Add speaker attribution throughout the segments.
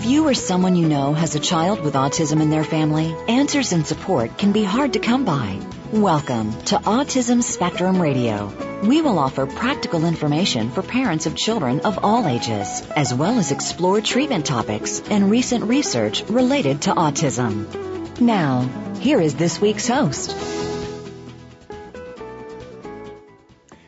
Speaker 1: If you or someone you know has a child with autism in their family, answers and support can be hard to come by. Welcome to Autism Spectrum Radio. We will offer practical information for parents of children of all ages, as well as explore treatment topics and recent research related to autism. Now, here is this week's host.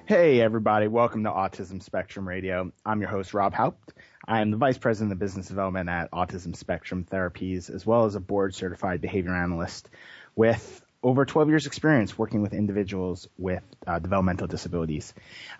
Speaker 2: Hey, everybody. Welcome to Autism Spectrum Radio. I'm your host, Rob Haupt. I am the Vice President of Business Development at Autism Spectrum Therapies, as well as a board certified behavior analyst with over 12 years experience working with individuals with uh, developmental disabilities.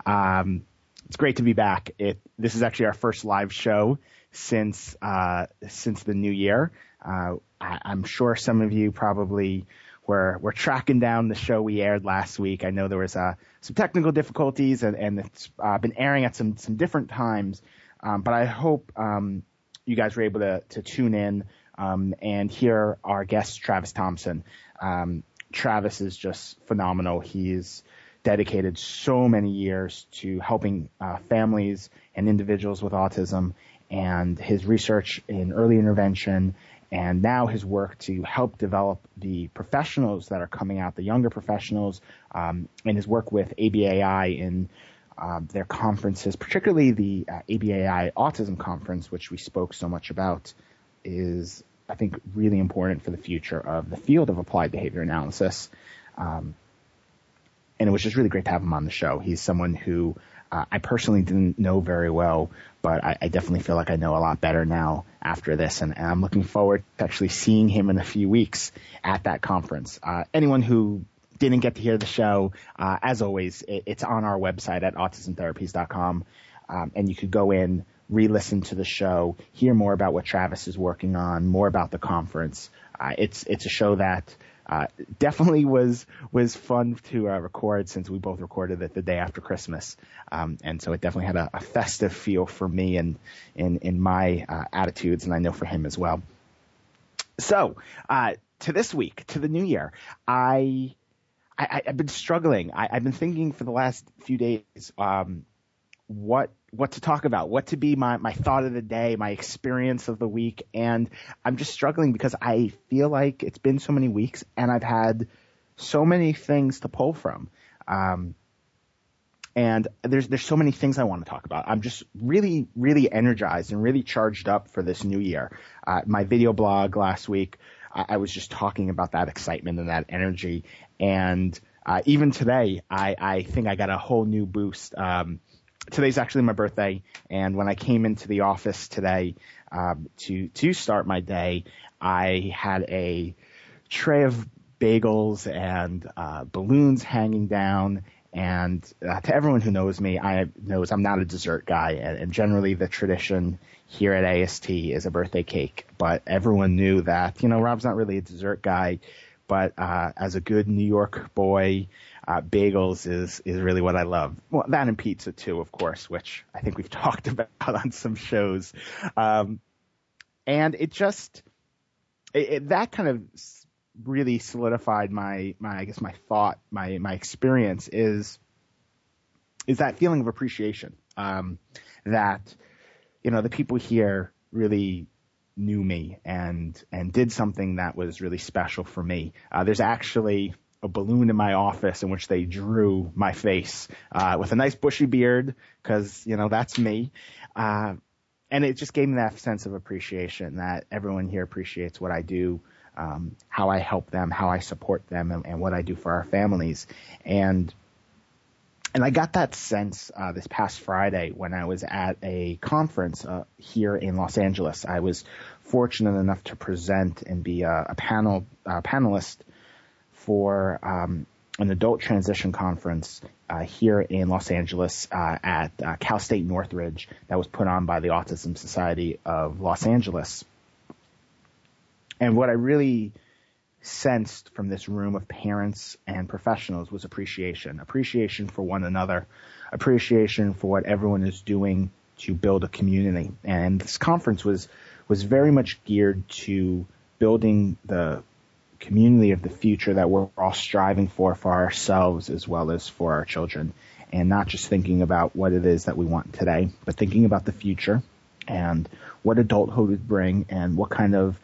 Speaker 2: Um, it's great to be back. It, this is actually our first live show since, uh, since the new year. Uh, I, I'm sure some of you probably were, were tracking down the show we aired last week. I know there was, uh, some technical difficulties and, and it's, uh, been airing at some, some different times. Um, but I hope, um, you guys were able to, to tune in, um, and hear our guest, Travis Thompson. Um, Travis is just phenomenal. He's dedicated so many years to helping uh, families and individuals with autism and his research in early intervention and now his work to help develop the professionals that are coming out, the younger professionals, um, and his work with ABAI in uh, their conferences, particularly the uh, ABAI Autism Conference, which we spoke so much about, is I think really important for the future of the field of applied behavior analysis. Um, and it was just really great to have him on the show. He's someone who uh, I personally didn't know very well, but I, I, definitely feel like I know a lot better now after this, and, and, I'm looking forward to actually seeing him in a few weeks at that conference. Uh, anyone who didn't get to hear the show, uh, as always, it, it's on our website at autismtherapies.com, um, and you could go in, re-listen to the show, hear more about what Travis is working on, more about the conference. Uh, it's it's a show that uh, definitely was was fun to uh, record since we both recorded it the day after Christmas, um, and so it definitely had a, a, festive feel for me and in in my uh, attitudes, and I know for him as well. So uh, to this week, to the new year, I. I, have been struggling. I, have been thinking for the last few days um, what what to talk about, what to be my, my thought of the day, my experience of the week. And I'm just struggling because I feel like it's been so many weeks and I've had so many things to pull from. Um, and there's, there's so many things I want to talk about. I'm just really, really energized and really charged up for this new year. Uh, my video blog last week, I, I, was just talking about that excitement and that energy. And, uh, even today, I, I think I got a whole new boost. Um, today's actually my birthday, and when I came into the office today um, to to start my day, I had a tray of bagels and uh, balloons hanging down. And uh, to everyone who knows me, I knows I'm not a dessert guy, and, and generally the tradition here at AST is a birthday cake. But everyone knew that you know Rob's not really a dessert guy, but uh, as a good New York boy uh, bagels is is really what I love. Well, that and pizza too, of course, which I think we've talked about on some shows. Um, and it just it, it, that kind of really solidified my my I guess my thought my my experience is is that feeling of appreciation um, that you know the people here really knew me and and did something that was really special for me. Uh, there's actually a balloon in my office in which they drew my face uh, with a nice bushy beard because you know that's me. Uh, and it just gave me that sense of appreciation that everyone here appreciates what I do, um, how I help them, how I support them, and, and, what I do for our families. And and I got that sense uh, this past Friday when I was at a conference uh, here in Los Angeles. I was fortunate enough to present and be a, a panel panelist for um, an adult transition conference uh, here in Los Angeles uh, at uh, Cal State Northridge that was put on by the Autism Society of Los Angeles. And what I really sensed from this room of parents and professionals was appreciation. Appreciation for one another, appreciation for what everyone is doing to build a community. And this conference was was very much geared to building the community of the future that we're all striving for for ourselves as well as for our children and not just thinking about what it is that we want today, but thinking about the future and what adulthood would bring and what kind of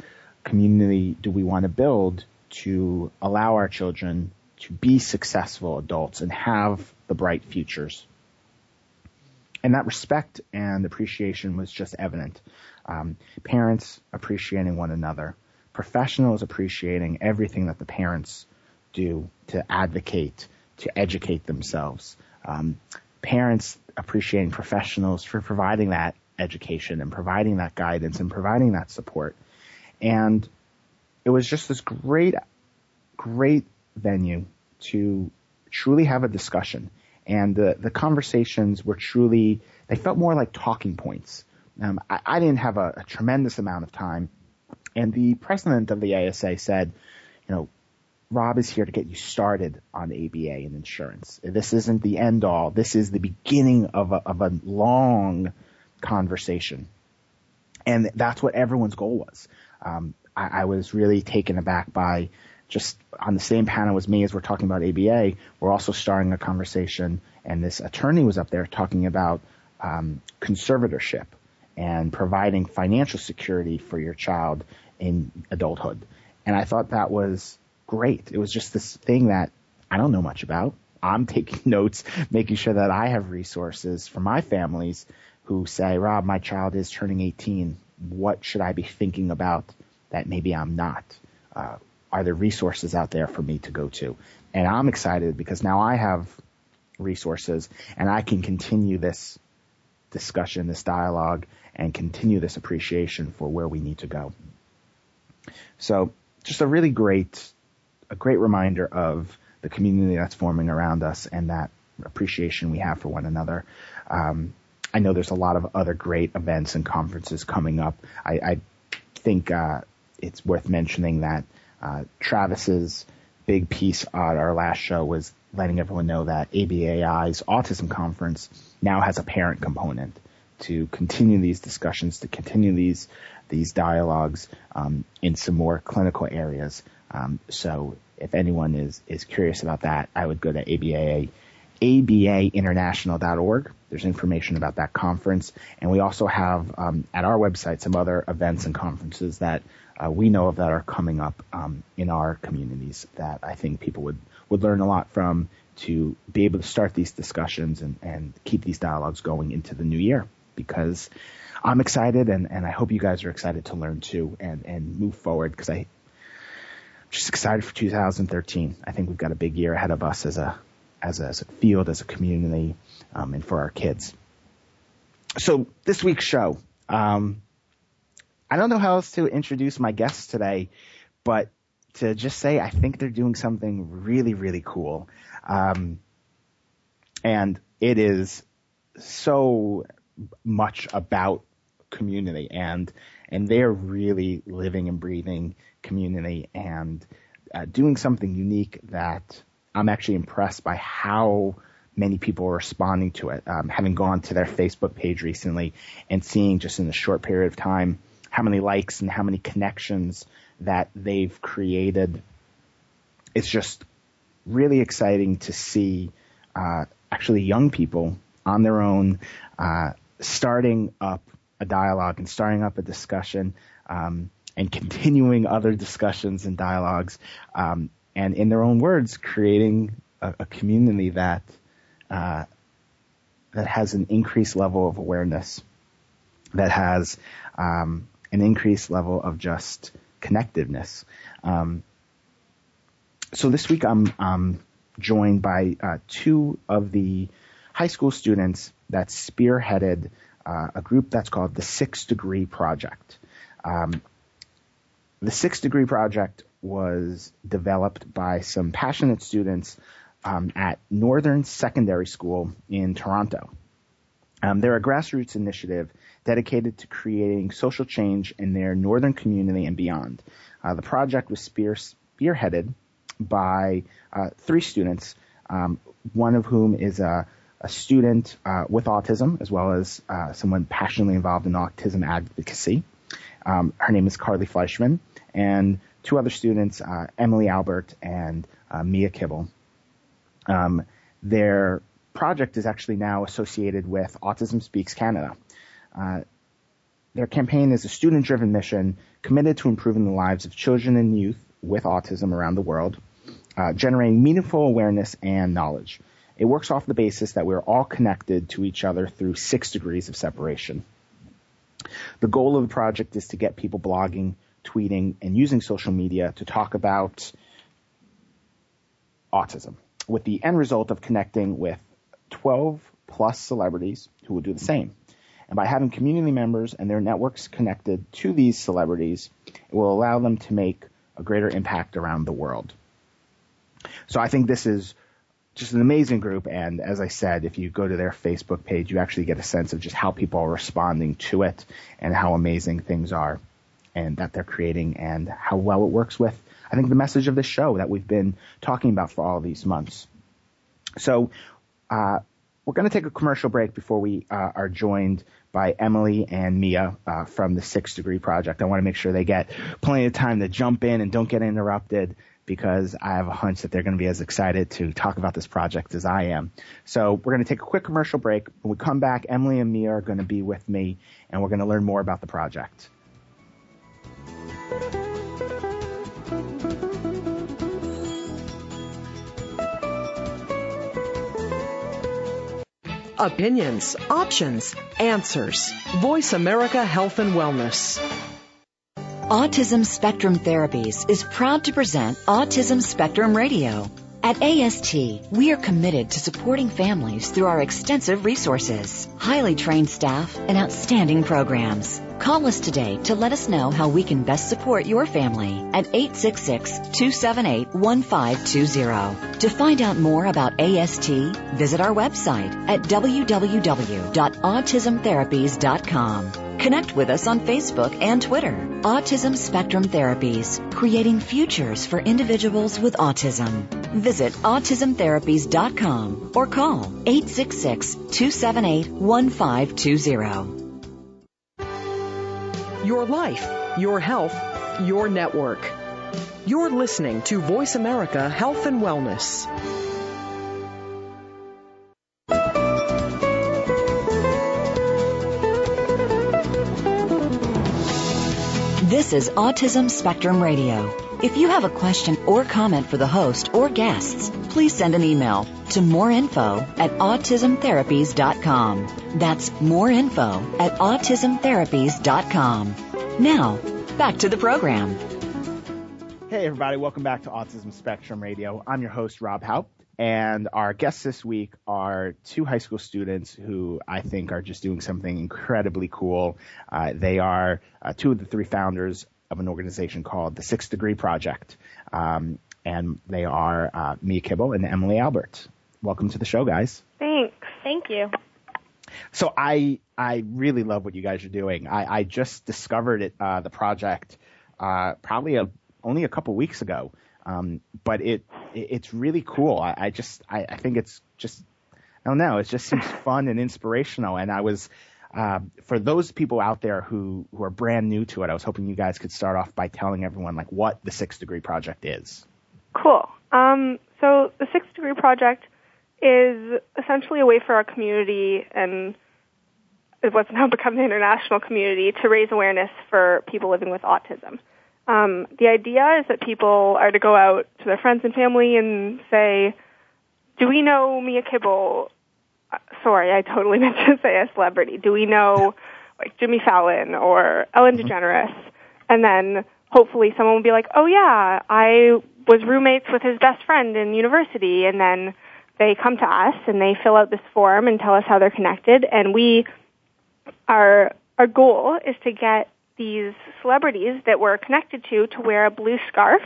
Speaker 2: community do we want to build to allow our children to be successful adults and have the bright futures. And that respect and appreciation was just evident. Um, parents appreciating one another, professionals appreciating everything that the parents do to advocate, to educate themselves. Um, parents appreciating professionals for providing that education and providing that guidance and providing that support. And it was just this great, great venue to truly have a discussion. And the, the conversations were truly, they felt more like talking points. Um, I, I, didn't have a, a tremendous amount of time. And the president of the ASA said, you know, Rob is here to get you started on ABA and insurance. This isn't the end all. This is the beginning of a, of a long conversation. And that's what everyone's goal was. Um, I, I, was really taken aback by just on the same panel as me as we're talking about ABA, we're also starting a conversation and this attorney was up there talking about um, conservatorship and providing financial security for your child in adulthood. And I thought that was great. It was just this thing that I don't know much about. I'm taking notes, making sure that I have resources for my families who say, Rob, my child is turning 18. What should I be thinking about that maybe I'm not? Uh, are there resources out there for me to go to? And I'm excited because now I have resources and I can continue this discussion, this dialogue, and continue this appreciation for where we need to go. So just a really great, a great reminder of the community that's forming around us and that appreciation we have for one another. Um, I know there's a lot of other great events and conferences coming up. I, I think uh, it's worth mentioning that uh, Travis's big piece on our last show was letting everyone know that ABAI's autism conference now has a parent component to continue these discussions, to continue these these dialogues um, in some more clinical areas. Um, so if anyone is is curious about that, I would go to ABA abainternational.org. There's information about that conference, and we also have um, at our website some other events and conferences that uh, we know of that are coming up um, in our communities that I think people would would learn a lot from to be able to start these discussions and, and keep these dialogues going into the new year because I'm excited and, and I hope you guys are excited to learn too and, and move forward because I'm just excited for 2013. I think we've got a big year ahead of us as a as a, as a field, as a community, um, and for our kids. So this week's show, um, I don't know how else to introduce my guests today, but to just say I think they're doing something really, really cool. Um, and it is so much about community and and they're really living and breathing community and uh, doing something unique that I'm actually impressed by how many people are responding to it. Um, having gone to their Facebook page recently and seeing just in a short period of time how many likes and how many connections that they've created, it's just really exciting to see uh, actually young people on their own uh, starting up a dialogue and starting up a discussion um, and continuing other discussions and dialogues um, and in their own words, creating a, a community that uh, that has an increased level of awareness, that has um, an increased level of just connectiveness. Um, so this week I'm, joined by uh, two of the high school students that spearheaded uh, a group that's called the Six Degree Project. Um, the Six Degree Project was developed by some passionate students um, at Northern Secondary School in Toronto. Um, they're a grassroots initiative dedicated to creating social change in their northern community and beyond. Uh, the project was spear- spearheaded by uh, three students, um, one of whom is a, a student uh, with autism, as well as uh, someone passionately involved in autism advocacy. Um, her name is Carly Fleischmann, and two other students, uh, Emily Albert and uh, Mia Kibble. Um, their project is actually now associated with Autism Speaks Canada. Uh, their campaign is a student-driven mission committed to improving the lives of children and youth with autism around the world, uh, generating meaningful awareness and knowledge. It works off the basis that we're all connected to each other through six degrees of separation. The goal of the project is to get people blogging, tweeting, and using social media to talk about autism, with the end result of connecting with 12 plus celebrities who will do the same. And by having community members and their networks connected to these celebrities, it will allow them to make a greater impact around the world. So I think this is just an amazing group. And as I said, if you go to their Facebook page, you actually get a sense of just how people are responding to it and how amazing things are and that they're creating and how well it works with, I think, the message of this show that we've been talking about for all these months. So, uh, we're going to take a commercial break before we uh, are joined by Emily and Mia uh, from the Six Degree Project. I want to make sure they get plenty of time to jump in and don't get interrupted because I have a hunch that they're going to be as excited to talk about this project as I am. So we're going to take a quick commercial break. When we come back, Emily and Mia are going to be with me and we're going to learn more about the project.
Speaker 3: Opinions, options, answers. Voice America Health and Wellness.
Speaker 1: Autism Spectrum Therapies is proud to present Autism Spectrum Radio. At AST, we are committed to supporting families through our extensive resources, highly trained staff, and outstanding programs. Call us today to let us know how we can best support your family at 866-278-1520. To find out more about AST, visit our website at www.autismtherapies.com. Connect with us on Facebook and Twitter. Autism Spectrum Therapies, creating futures for individuals with autism. Visit autismtherapies.com or call 866-278-1520.
Speaker 3: Your life, your health, your network. You're listening to Voice America Health and Wellness.
Speaker 1: This is Autism Spectrum Radio. If you have a question or comment for the host or guests, please send an email to moreinfo at autismtherapies.com. That's moreinfo at autismtherapies.com. Now, back to the program.
Speaker 2: Hey everybody, welcome back to Autism Spectrum Radio. I'm your host, Rob Haupt, and our guests this week are two high school students who I think are just doing something incredibly cool. Uh, they are uh, two of the three founders of an organization called the Six Degree Project. Um, and they are uh, Mia Kibble and Emily Albert. Welcome to the show, guys.
Speaker 4: Thanks. Thank you.
Speaker 2: So I I really love what you guys are doing. I, I just discovered it uh, the project uh, probably a, only a couple weeks ago, um, but it, it, it's really cool. I, I just I, I think it's just I don't know. It just seems fun and inspirational. And I was uh, for those people out there who who are brand new to it, I was hoping you guys could start off by telling everyone like what the Six Degree Project is.
Speaker 4: Cool. Um, so the Six Degree Project is essentially a way for our community and what's now become the international community to raise awareness for people living with autism. Um, the idea is that people are to go out to their friends and family and say, "Do we know Mia Kibble?" Sorry, I totally meant to say a celebrity. Do we know like Jimmy Fallon or Ellen mm-hmm. DeGeneres? And then hopefully someone will be like, "Oh yeah, I was roommates with his best friend in university," and then they come to us and they fill out this form and tell us how they're connected, and we our our goal is to get these celebrities that we're connected to to wear a blue scarf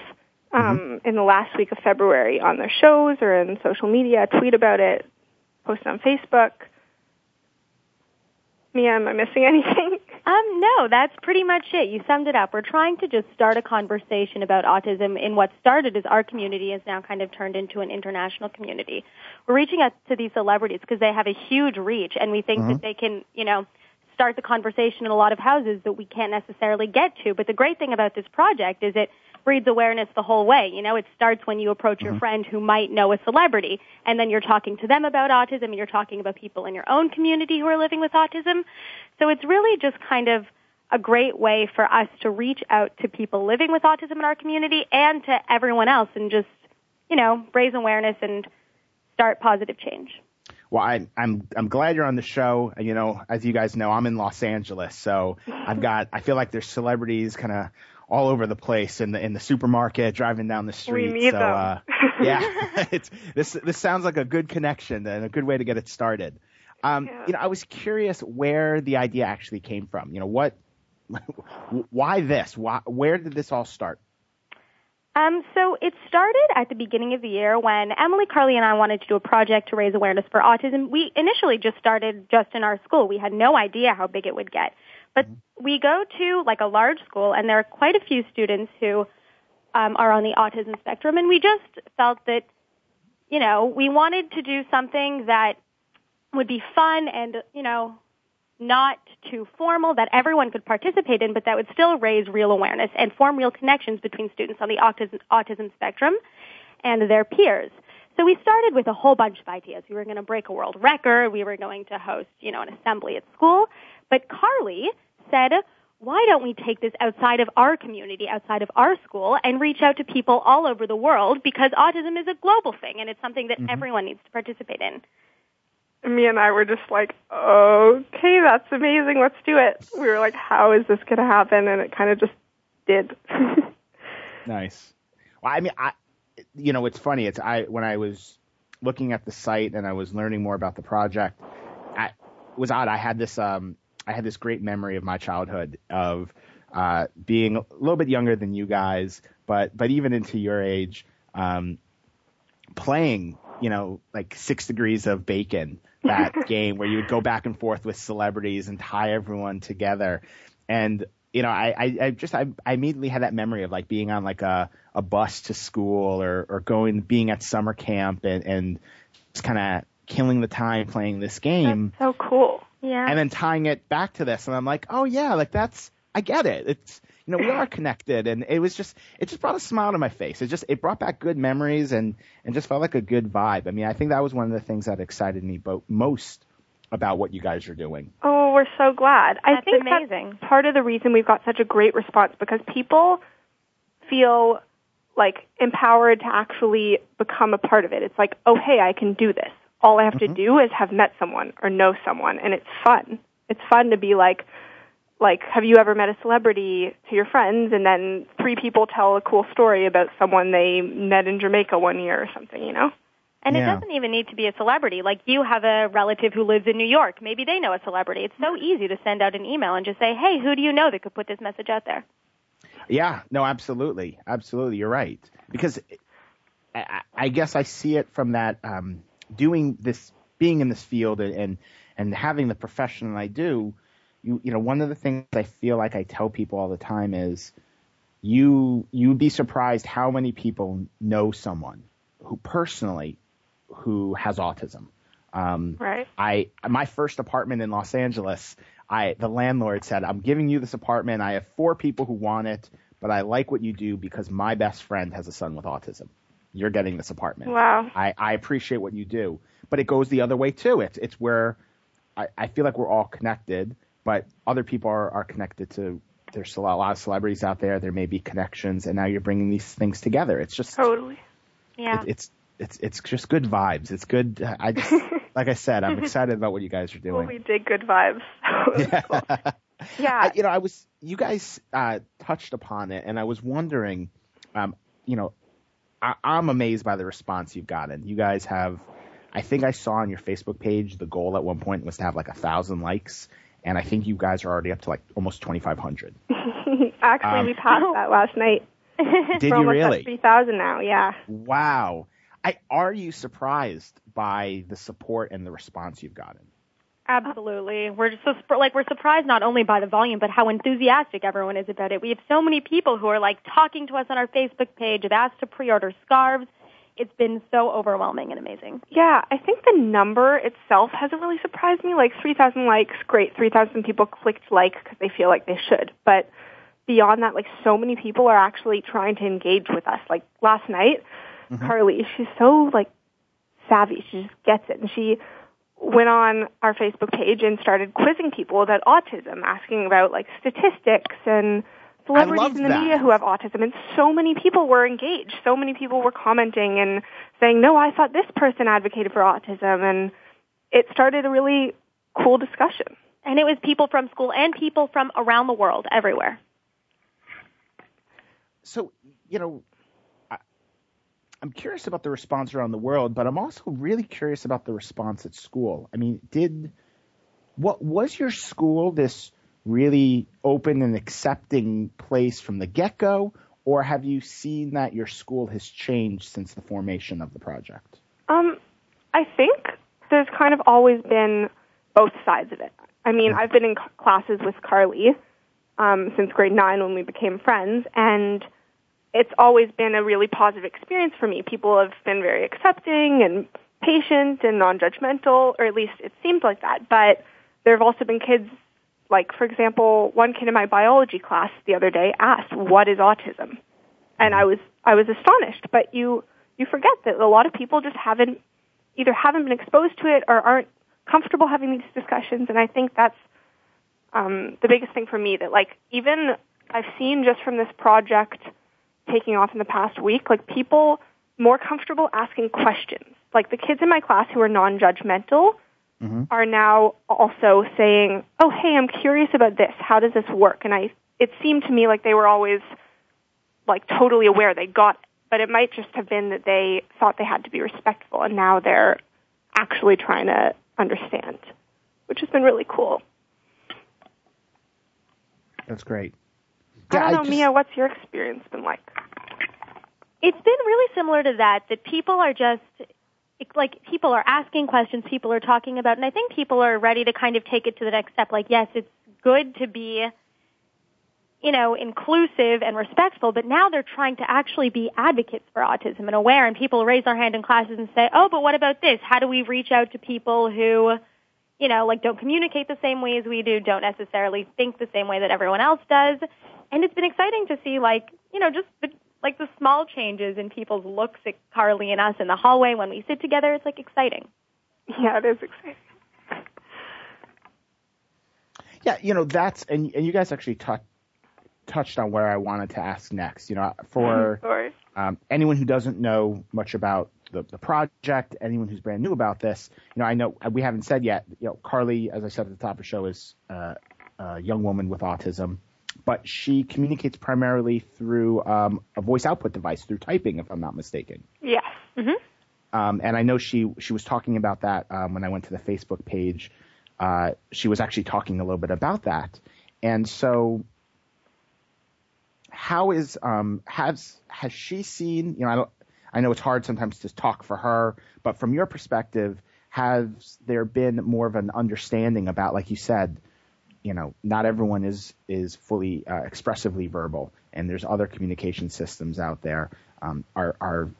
Speaker 4: um, mm-hmm. in the last week of February on their shows or in social media, tweet about it, post on Facebook. Mia, am I missing anything?
Speaker 5: Um, no, that's pretty much it. You summed it up. We're trying to just start a conversation about autism in what started as our community has now kind of turned into an international community. We're reaching out to these celebrities because they have a huge reach and we think mm-hmm. that they can, you know, start the conversation in a lot of houses that we can't necessarily get to. But the great thing about this project is it breeds awareness the whole way. You know, it starts when you approach mm-hmm. your friend who might know a celebrity, and then you're talking to them about autism, and you're talking about people in your own community who are living with autism. So it's really just kind of a great way for us to reach out to people living with autism in our community and to everyone else and just, you know, raise awareness and start positive change.
Speaker 2: Well, I, I'm I'm glad you're on the show. You know, as you guys know, I'm in Los Angeles, so I've got I feel like there's celebrities kind of all over the place in the in the supermarket, driving down the street.
Speaker 4: We need
Speaker 2: so,
Speaker 4: them.
Speaker 2: Uh, yeah, it's this this sounds like a good connection and a good way to get it started. Um,
Speaker 4: Yeah.
Speaker 2: You know, I was curious where the idea actually came from. You know, what, why this? Why, where did this all start?
Speaker 5: Um, so it started at the beginning of the year when Emily, Carly, and I wanted to do a project to raise awareness for autism. We initially just started just in our school. We had no idea how big it would get. But we go to like a large school, and there are quite a few students who um, are on the autism spectrum, and we just felt that, you know, we wanted to do something that would be fun and, you know, not too formal that everyone could participate in, but that would still raise real awareness and form real connections between students on the autism, autism spectrum and their peers. So we started with a whole bunch of ideas. We were going to break a world record. We were going to host, you know, an assembly at school. But Carly said, why don't we take this outside of our community, outside of our school, and reach out to people all over the world because autism is a global thing and it's something that everyone needs to participate in.
Speaker 4: me and I were just like, okay, that's amazing. Let's do it. We were like, how is this going to happen? And it kind of just did.
Speaker 2: Nice. Well, I mean, I, you know, it's funny. It's I when I was looking at the site and I was learning more about the project. I, it was odd. I had this um I had this great memory of my childhood of uh being a little bit younger than you guys, but but even into your age, um, playing you know like Six Degrees of Bacon that game where you would go back and forth with celebrities and tie everyone together and you know, I, I, I just I, I immediately had that memory of like being on like a, a bus to school or, or going being at summer camp and, and just kind of killing the time playing this game
Speaker 4: so cool.
Speaker 5: Yeah.
Speaker 2: and then tying it back to this and I'm like, oh yeah, like that's I get it. It's you know we are connected and it was just it just brought a smile to my face. It just it brought back good memories and and just felt like a good vibe. I mean, I think that was one of the things that excited me bo- most about what you guys are doing.
Speaker 4: Oh, we're so glad. I
Speaker 5: That's
Speaker 4: think
Speaker 5: amazing.
Speaker 4: that's part of the reason we've got such a great response because people feel like empowered to actually become a part of it. It's like, oh, hey, I can do this. All I have to do is have met someone or know someone, and it's fun. It's fun to be like, like, have you ever met a celebrity to your friends, and then three people tell a cool story about someone they met in Jamaica one year or something, you know?
Speaker 5: And
Speaker 2: Yeah.
Speaker 5: it doesn't even need to be a celebrity. Like you have a relative who lives in New York. Maybe they know a celebrity. It's so easy to send out an email and just say, hey, who do you know that could put this message out there?
Speaker 2: Yeah, no, absolutely, absolutely. You're right because I, I- I guess I see it from that um, doing this, being in this field, and and, and having the profession that I do. You you know, one of the things I feel like I tell people all the time is, you you'd be surprised how many people know someone who personally who has autism. Um,
Speaker 4: Right.
Speaker 2: I my first apartment in Los Angeles, I the landlord said, "I'm giving you this apartment. I have four people who want it, but I like what you do because my best friend has a son with autism. You're getting this apartment.
Speaker 4: Wow.
Speaker 2: I, I appreciate what you do, but it goes the other way too. It's it's where I, I feel like we're all connected, but other people are, are connected to. There's a lot, a lot of celebrities out there. There may be connections, and now you're bringing these things together. It's just
Speaker 4: Totally.
Speaker 5: Yeah.
Speaker 2: it, it's it's it's just good vibes. It's good. I just like I said, I'm excited about what you guys are
Speaker 4: Well,
Speaker 2: doing.
Speaker 4: we did good vibes. yeah.
Speaker 2: I, you know, I was you guys uh, touched upon it, and I was wondering, um, you know, I, I'm amazed by the response you've gotten. You guys have, I think I saw on your Facebook page the goal at one point was to have like a thousand likes, and I think you guys are already up to like almost 2,500.
Speaker 4: Actually,
Speaker 2: Um,
Speaker 4: we passed that last night.
Speaker 2: Did
Speaker 4: We're
Speaker 2: you
Speaker 4: almost
Speaker 2: really?
Speaker 4: 3,000 now, yeah.
Speaker 2: Wow. I are you surprised by the support and the response you've gotten?
Speaker 5: Absolutely. We're just so, sp- like, we're surprised not only by the volume, but how enthusiastic everyone is about it. We have so many people who are like talking to us on our Facebook page, have asked to pre-order scarves. It's been so overwhelming and amazing.
Speaker 4: Yeah, I think the number itself hasn't really surprised me. Like 3,000 likes, great. 3,000 people clicked like because they feel like they should. But beyond that, like so many people are actually trying to engage with us. Like last night, mm-hmm. Carly, she's so like savvy. She just gets it. And she went on our Facebook page and started quizzing people about autism, asking about like statistics and celebrities in the
Speaker 2: that.
Speaker 4: media who have autism. And so many people were engaged. So many people were commenting and saying, no, I thought this person advocated for autism. And it started a really cool discussion.
Speaker 5: And it was people from school and people from around the world, everywhere.
Speaker 2: So, you know, I, I'm curious about the response around the world, but I'm also really curious about the response at school. I mean, did what was your school this really open and accepting place from the get-go, or have you seen that your school has changed since the formation of the project?
Speaker 4: Um, I think there's kind of always been both sides of it. I mean, I've been in c- classes with Carly um, since grade nine when we became friends, and it's always been a really positive experience for me. People have been very accepting and patient and non-judgmental, or at least it seems like that. But there have also been kids, like for example, one kid in my biology class the other day asked, "What is autism?" And I was I was astonished. But you you forget that a lot of people just haven't either haven't been exposed to it or aren't comfortable having these discussions. And I think that's um, the biggest thing for me. That like even I've seen just from this project taking off in the past week, like people more comfortable asking questions. Like the kids in my class who are non-judgmental mm-hmm. are now also saying, "Oh, hey, I'm curious about this. How does this work?" And I, it seemed to me like they were always like totally aware they got it, but it might just have been that they thought they had to be respectful, and now they're actually trying to understand, which has been really cool.
Speaker 2: That's great.
Speaker 4: I don't know,
Speaker 2: just-
Speaker 4: Mia, what's your experience been like?
Speaker 5: It's been really similar to that, that people are just, like people are asking questions, people are talking about, and I think people are ready to kind of take it to the next step. Like, yes, it's good to be, you know, inclusive and respectful, but now they're trying to actually be advocates for autism and aware, and people raise their hand in classes and say, oh, but what about this? How do we reach out to people who, you know, like don't communicate the same way as we do, don't necessarily think the same way that everyone else does? And it's been exciting to see, like, you know, just the, like the small changes in people's looks at Carly and us in the hallway when we sit together. It's like exciting.
Speaker 4: Yeah, it is exciting.
Speaker 2: Yeah, you know that's and and you guys actually tou- touched on where I wanted to ask next. You know, for
Speaker 4: Sorry.
Speaker 2: um, anyone who doesn't know much about the, the project, anyone who's brand new about this, you know, I know we haven't said yet. You know, Carly, as I said at the top of the show, is uh, a young woman with autism, but she communicates primarily through um, a voice output device, through typing, if I'm not mistaken.
Speaker 4: Yes.
Speaker 2: Um, and I know she she was talking about that um, when I went to the Facebook page. Uh, she was actually talking a little bit about that, and so how is um has has she seen? You know, I don't. I know it's hard sometimes to talk for her, but from your perspective, has there been more of an understanding about, like you said, you know, not everyone is is fully uh, expressively verbal, and there's other communication systems out there. Um, are are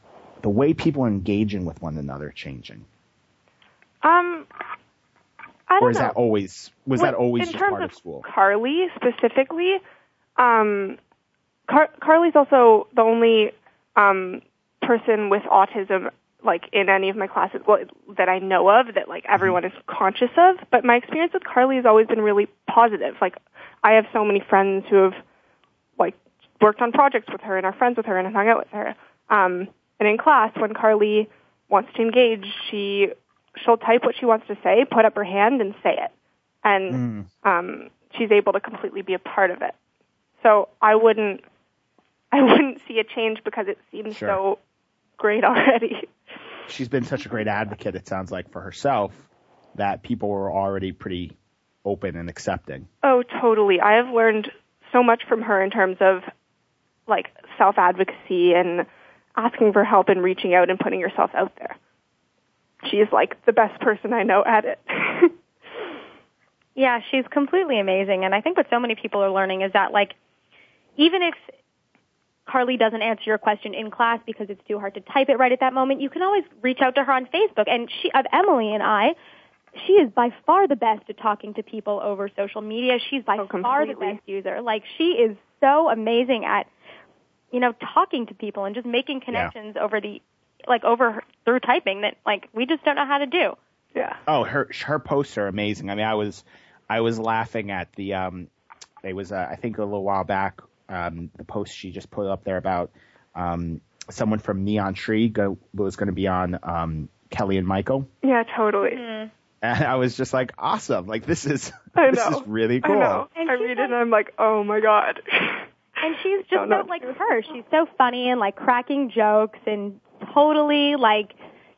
Speaker 2: the way people are engaging with one another changing,
Speaker 4: Um, I don't
Speaker 2: or is
Speaker 4: know.
Speaker 2: that always was that always just part
Speaker 4: of
Speaker 2: of school?
Speaker 4: Carly specifically, um, Car- Carly's also the only um, person with autism like in any of my classes well, that I know of that like everyone is conscious of. But my experience with Carly has always been really positive. Like I have so many friends who have like worked on projects with her and are friends with her and have hung out with her. Um, and in class, when Carly wants to engage, she she'll type what she wants to say, put up her hand, and say it. And um, she's able to completely be a part of it. So I wouldn't, I wouldn't see a change because it seems
Speaker 2: Sure.
Speaker 4: so great already.
Speaker 2: She's been such a great advocate. It sounds like for herself that people were already pretty open and accepting.
Speaker 4: Oh, totally. I have learned so much from her in terms of like self advocacy and asking for help and reaching out and putting yourself out there. She is like the best person I know at it.
Speaker 5: Yeah, she's completely amazing. And I think what so many people are learning is that, like, even if Carly doesn't answer your question in class because it's too hard to type it right at that moment, you can always reach out to her on Facebook. And she, of Emily and I, she is by far the best at talking to people over social media. She's by
Speaker 4: Oh,
Speaker 5: far the best user. Like, she is so amazing at, you know, talking to people and just making connections over the, like, over through typing that, like, we just don't know how to do.
Speaker 4: Yeah.
Speaker 2: Oh, her her posts are amazing. I mean, I was I was laughing at the um, it was uh, I think a little while back um, the post she just put up there about um, someone from Neon Tree go, was going to be on um, Kelly and Michael.
Speaker 4: Yeah, totally.
Speaker 5: Mm.
Speaker 2: And I was just like, awesome! Like this is
Speaker 4: I
Speaker 2: this is really
Speaker 4: I
Speaker 2: cool.
Speaker 4: know.
Speaker 5: And
Speaker 4: I read
Speaker 5: like-
Speaker 4: it and I'm like, oh my god.
Speaker 5: And she's just
Speaker 4: Don't know
Speaker 5: so like her. She's so funny and like cracking jokes and totally like,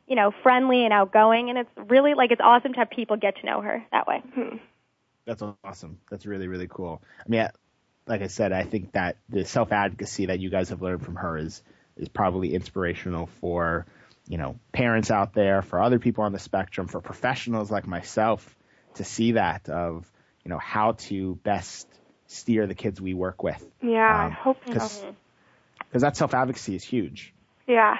Speaker 5: you know, friendly and outgoing. And it's really like it's awesome to have people get to know her that way.
Speaker 4: Hmm.
Speaker 2: That's awesome. That's really really cool. I mean, I- like I said, I think that the self advocacy that you guys have learned from her is is probably inspirational for you know parents out there, for other people on the spectrum, for professionals like myself to see that of you know how to best steer the kids we work with.
Speaker 4: Yeah, I
Speaker 2: Um,
Speaker 4: hope so.
Speaker 2: Because that self advocacy is huge.
Speaker 4: Yeah.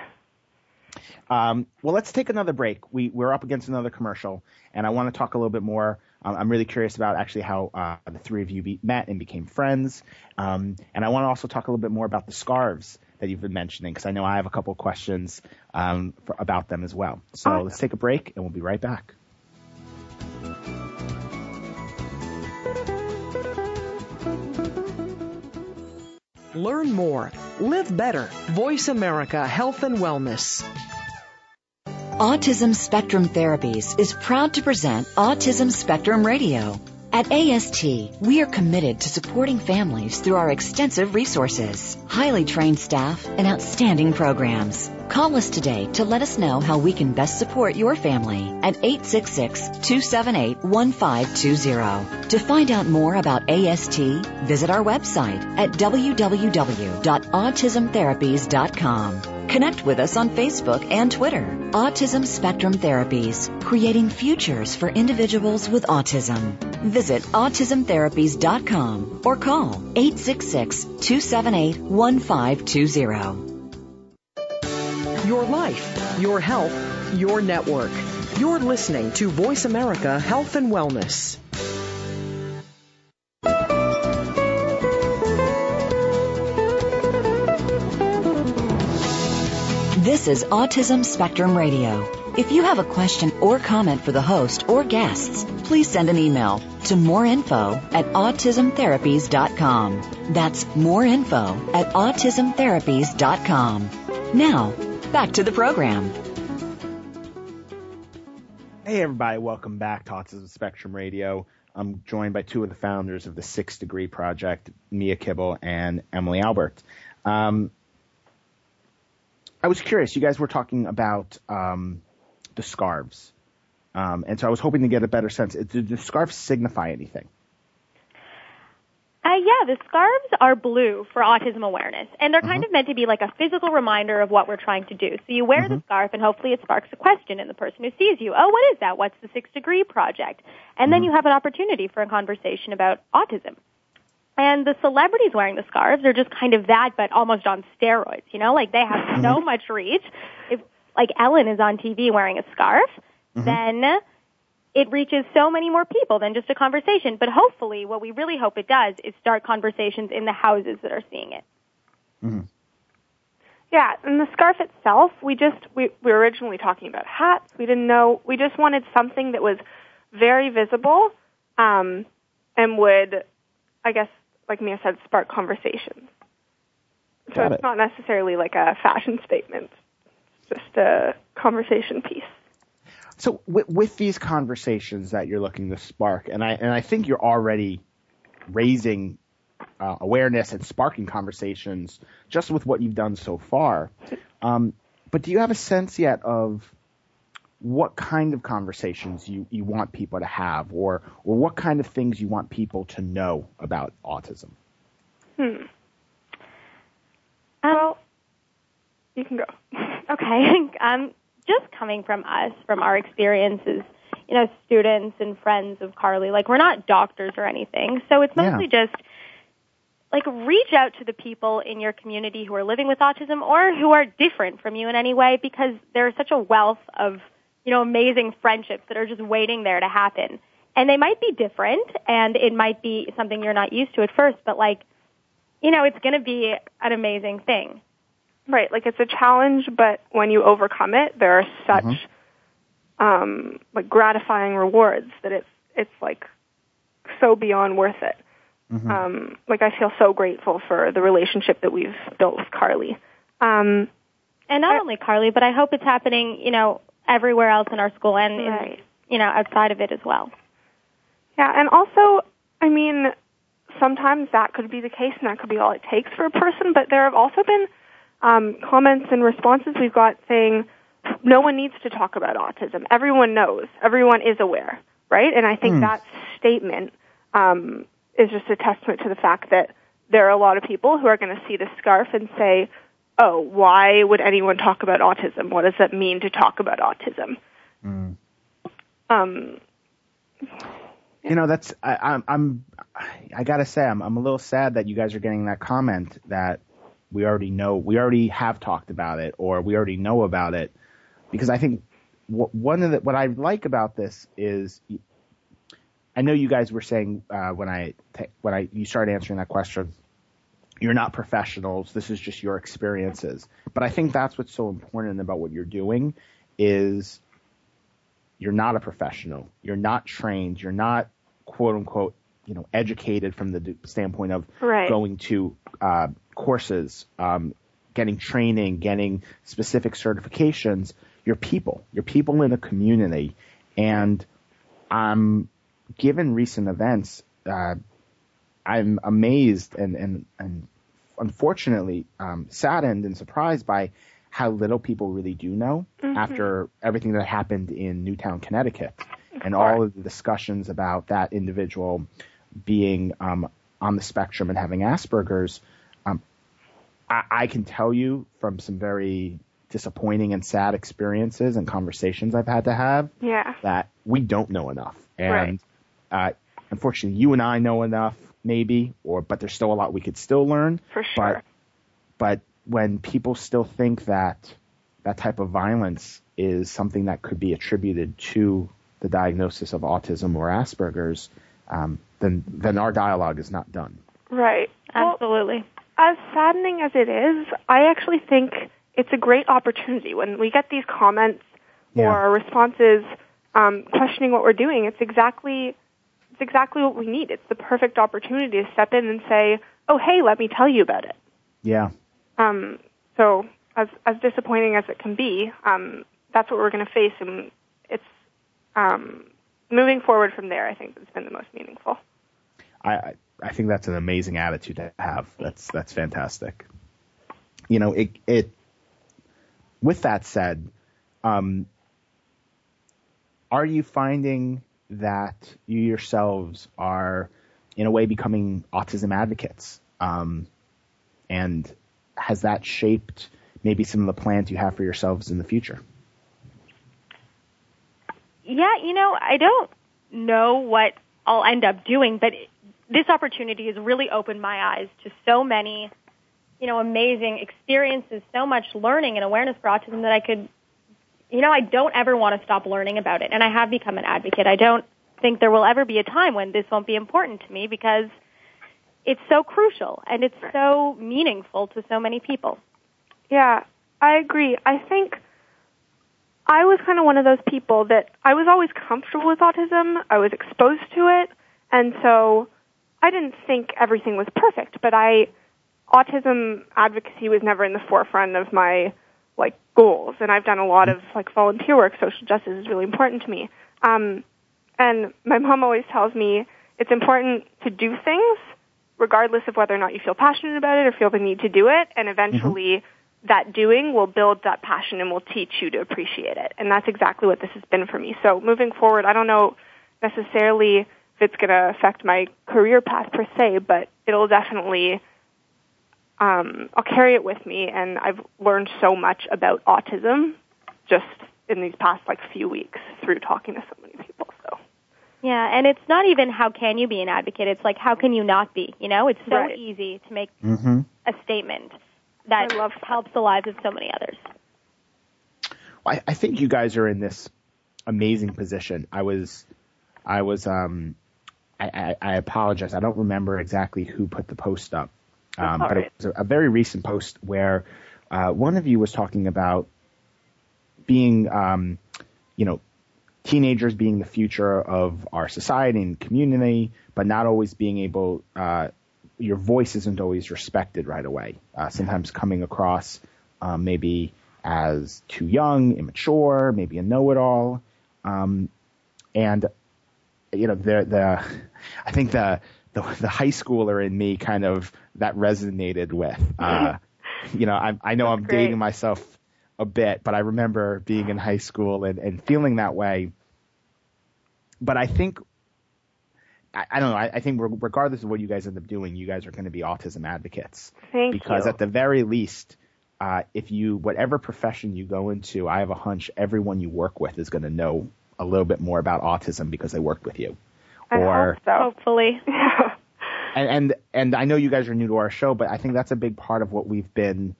Speaker 2: Um, well, let's take another break. We, we're up against another commercial, and I want to talk a little bit more. Um, I'm really curious about actually how uh, the three of you be, met and became friends. Um, and I want to also talk a little bit more about the scarves that you've been mentioning, because I know I have a couple of questions um, for, about them as well. So
Speaker 4: Awesome.
Speaker 2: let's take a break, and we'll be right back.
Speaker 3: Learn more. Live better. Voice America Health and Wellness.
Speaker 1: Autism Spectrum Therapies is proud to present Autism Spectrum Radio. At AST, we are committed to supporting families through our extensive resources, highly trained staff, and outstanding programs. Call us today to let us know how we can best support your family at 866-278-1520. To find out more about AST, visit our website at www.autismtherapies.com. Connect with us on Facebook and Twitter. Autism Spectrum Therapies, creating futures for individuals with autism. Visit autismtherapies.com or call 866-278-1520.
Speaker 3: Your life, your health, your network. You're listening to Voice America Health and Wellness.
Speaker 1: This is Autism Spectrum Radio. If you have a question or comment for the host or guests, please send an email to moreinfo at autismtherapies.com. That's moreinfo at autismtherapies.com. Now, back to the program.
Speaker 2: Hey, everybody, welcome back to Autism Spectrum Radio. I'm joined by two of the founders of the Six Degree Project, Mia Kibble and Emily Albert. Um, I was curious, you guys were talking about um, the scarves. Um, and so I was hoping to get a better sense. Do the scarves signify anything?
Speaker 5: Uh, yeah, the scarves are blue for autism awareness, and they're kind of meant to be like a physical reminder of what we're trying to do. So you wear the scarf, and hopefully it sparks a question in the person who sees you. Oh, what is that? What's the Six Degree Project? And then you have an opportunity for a conversation about autism. And the celebrities wearing the scarves are just kind of that, but almost on steroids. You know, like they have so much reach. If like Ellen is on TV wearing a scarf, then it reaches so many more people than just a conversation. But hopefully, what we really hope it does is start conversations in the houses that are seeing it.
Speaker 4: mhm Yeah, and the scarf itself, we just we, we were originally talking about hats. We didn't know. We just wanted something that was very visible, um, and would, I guess, like Mia said, spark conversations. So
Speaker 2: Got
Speaker 4: it's
Speaker 2: it.
Speaker 4: not necessarily like a fashion statement. It's just a conversation piece.
Speaker 2: So with, with these conversations that you're looking to spark, and I and I think you're already raising uh, awareness and sparking conversations just with what you've done so far. Um, but do you have a sense yet of what kind of conversations you, you want people to have, or or what kind of things you want people to know about autism?
Speaker 4: Hmm.
Speaker 5: Um,
Speaker 4: Well, you can go.
Speaker 5: Okay. um, just coming from us, from our experiences, you know, students and friends of Carly, like we're not doctors or anything. So it's
Speaker 2: Yeah.
Speaker 5: mostly just like reach out to the people in your community who are living with autism or who are different from you in any way because there's such a wealth of, you know, amazing friendships that are just waiting there to happen. And they might be different and it might be something you're not used to at first, but like, you know, it's going to be an amazing thing.
Speaker 4: Right, like it's a challenge, but when you overcome it, there are such um, like gratifying rewards that it's it's like so beyond worth it. Mm-hmm. Um, like I feel so grateful for the relationship that we've built with Carly. Um,
Speaker 5: and not I, only Carly, but I hope it's happening, you know, everywhere else in our school and right. in, you know outside of it as well.
Speaker 4: Yeah, and also, I mean, sometimes that could be the case, and that could be all it takes for a person. But there have also been um, comments and responses we've got saying no one needs to talk about autism. Everyone knows. Everyone is aware, right? And I think mm. that statement um, is just a testament to the fact that there are a lot of people who are going to see the scarf and say, "Oh, why would anyone talk about autism? What does that mean to talk about autism?" Mm. Um,
Speaker 2: you know, that's I, I'm I'm I gotta say I'm I'm a little sad that you guys are getting that comment that we already know we already have talked about it or we already know about it because I think one of the what I like about this is I know you guys were saying uh, when I when I you started answering that question you're not professionals this is just your experiences but I think that's what's so important about what you're doing is you're not a professional you're not trained you're not quote unquote, you know, educated from the standpoint of
Speaker 4: right.
Speaker 2: going to uh, courses, um, getting training, getting specific certifications. You're people. You're people in a community, and um, given recent events, uh, I'm amazed and and and unfortunately um, saddened and surprised by how little people really do know mm-hmm. after everything that happened in Newtown, Connecticut and all of the discussions about that individual being um, on the spectrum and having Asperger's, um, I, I, can tell you from some very disappointing and sad experiences and conversations I've had to have
Speaker 4: yeah.
Speaker 2: that we don't know enough. And right. uh, unfortunately, you and I know enough, maybe, or but there's still a lot we could still learn.
Speaker 4: For sure.
Speaker 2: But, but when people still think that that type of violence is something that could be attributed to the diagnosis of autism or Asperger's, um, then then our dialogue is not done.
Speaker 4: Right.
Speaker 5: Absolutely.
Speaker 4: Well, as saddening as it is, I actually think it's a great opportunity when we get these comments yeah. or responses um, questioning what we're doing. It's exactly it's exactly what we need. It's the perfect opportunity to step in and say, "Oh, hey, let me tell you about it."
Speaker 2: Yeah.
Speaker 4: Um, so as as disappointing as it can be, um, that's what we're going to face, and it's um, moving forward from there, I think that's been the most meaningful.
Speaker 2: I I think that's an amazing attitude to have. That's that's fantastic. You know, it it. With that said, um, are you finding that you yourselves are, in a way, becoming autism advocates? Um, and has that shaped maybe some of the plans you have for yourselves in the future?
Speaker 5: Yeah, you know, I don't know what I'll end up doing, but this opportunity has really opened my eyes to so many, you know, amazing experiences, so much learning and awareness for autism that I could, you know, I don't ever want to stop learning about it. And I have become an advocate. I don't think there will ever be a time when this won't be important to me because it's so crucial and it's so meaningful to so many people.
Speaker 4: Yeah, I agree. I think I was kind of one of those people that I was always comfortable with autism. I was exposed to it, and so I didn't think everything was perfect. But I, autism advocacy was never in the forefront of my like goals, and I've done a lot of like volunteer work. Social justice is really important to me. Um, and my mom always tells me it's important to do things regardless of whether or not you feel passionate about it or feel the need to do it, and eventually. Mm-hmm that doing will build that passion and will teach you to appreciate it. And that's exactly what this has been for me. So moving forward, I don't know necessarily if it's going to affect my career path per se, but it'll definitely, um, I'll carry it with me. And I've learned so much about autism just in these past like few weeks through talking to so many people. So.
Speaker 5: Yeah, and it's not even how can you be an advocate. It's like how can you not be? You know, it's so right. easy to make mm-hmm. a statement that love helps the lives of so many others.
Speaker 2: I, I think you guys are in this amazing position. I was, I was, um, I, I, I apologize. I don't remember exactly who put the post up, um, but it was a, a, very recent post where uh, one of you was talking about being, um, you know, teenagers being the future of our society and community, but not always being able, uh, your voice isn't always respected right away. Uh, sometimes coming across um, maybe as too young, immature, maybe a know-it-all, um, and you know the the I think the the, the high schooler in me kind of that resonated with. Uh, you know, I, I know
Speaker 4: That's
Speaker 2: I'm
Speaker 4: great.
Speaker 2: dating myself a bit, but I remember being in high school and, and feeling that way. But I think, I, I don't know, I, I think regardless of what you guys end up doing, you guys are going to be autism advocates.
Speaker 4: Thank
Speaker 2: because
Speaker 4: you.
Speaker 2: at the very least, uh, if you, whatever profession you go into, I have a hunch everyone you work with is going to know a little bit more about autism because they worked with you.
Speaker 4: I
Speaker 2: or,
Speaker 4: hope so.
Speaker 5: Hopefully.
Speaker 2: And, and and I know you guys are new to our show, but I think that's a big part of what we've been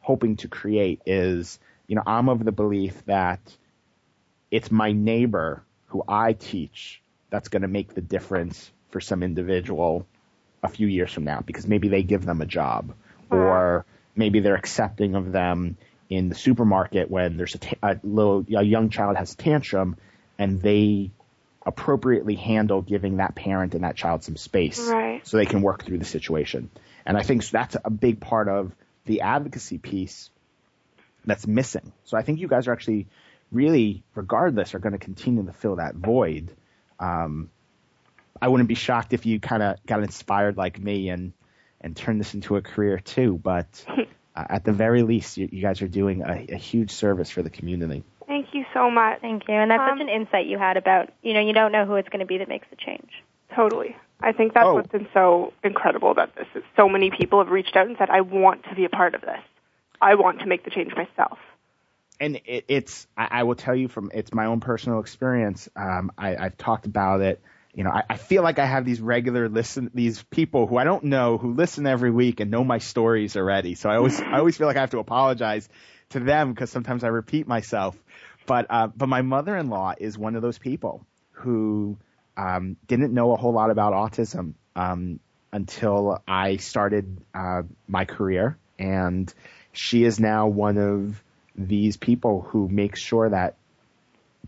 Speaker 2: hoping to create is, you know, I'm of the belief that it's my neighbor who I teach that's going to make the difference for some individual a few years from now because maybe they give them a job or maybe they're accepting of them in the supermarket when there's a, ta- a little a young child has a tantrum and they appropriately handle giving that parent and that child some space
Speaker 4: Right.
Speaker 2: so they can work through the situation. And I think that's a big part of the advocacy piece that's missing. So I think you guys are actually really, regardless, are going to continue to fill that void. Um, I wouldn't be shocked if you kind of got inspired like me and and turned this into a career too. But uh, at the very least, you, you guys are doing a, a huge service for the community.
Speaker 4: Thank you so much.
Speaker 5: Thank you. And that's
Speaker 4: Um,
Speaker 5: such an insight you had about, you know, you don't know who it's going to be that makes the change.
Speaker 4: Totally. I think that's
Speaker 2: Oh.
Speaker 4: what's been so incredible about this. Is so many people have reached out and said, "I want to be a part of this. I want to make the change myself."
Speaker 2: and it, it's I, I will tell you from it's my own personal experience. Um, I, I've talked about it. You know, I, I feel like I have these regular listen these people who I don't know who listen every week and know my stories already. So I always I always feel like I have to apologize to them because sometimes I repeat myself. But uh, but my mother-in-law is one of those people who um, didn't know a whole lot about autism um, until I started uh, my career, and she is now one of these people who makes sure that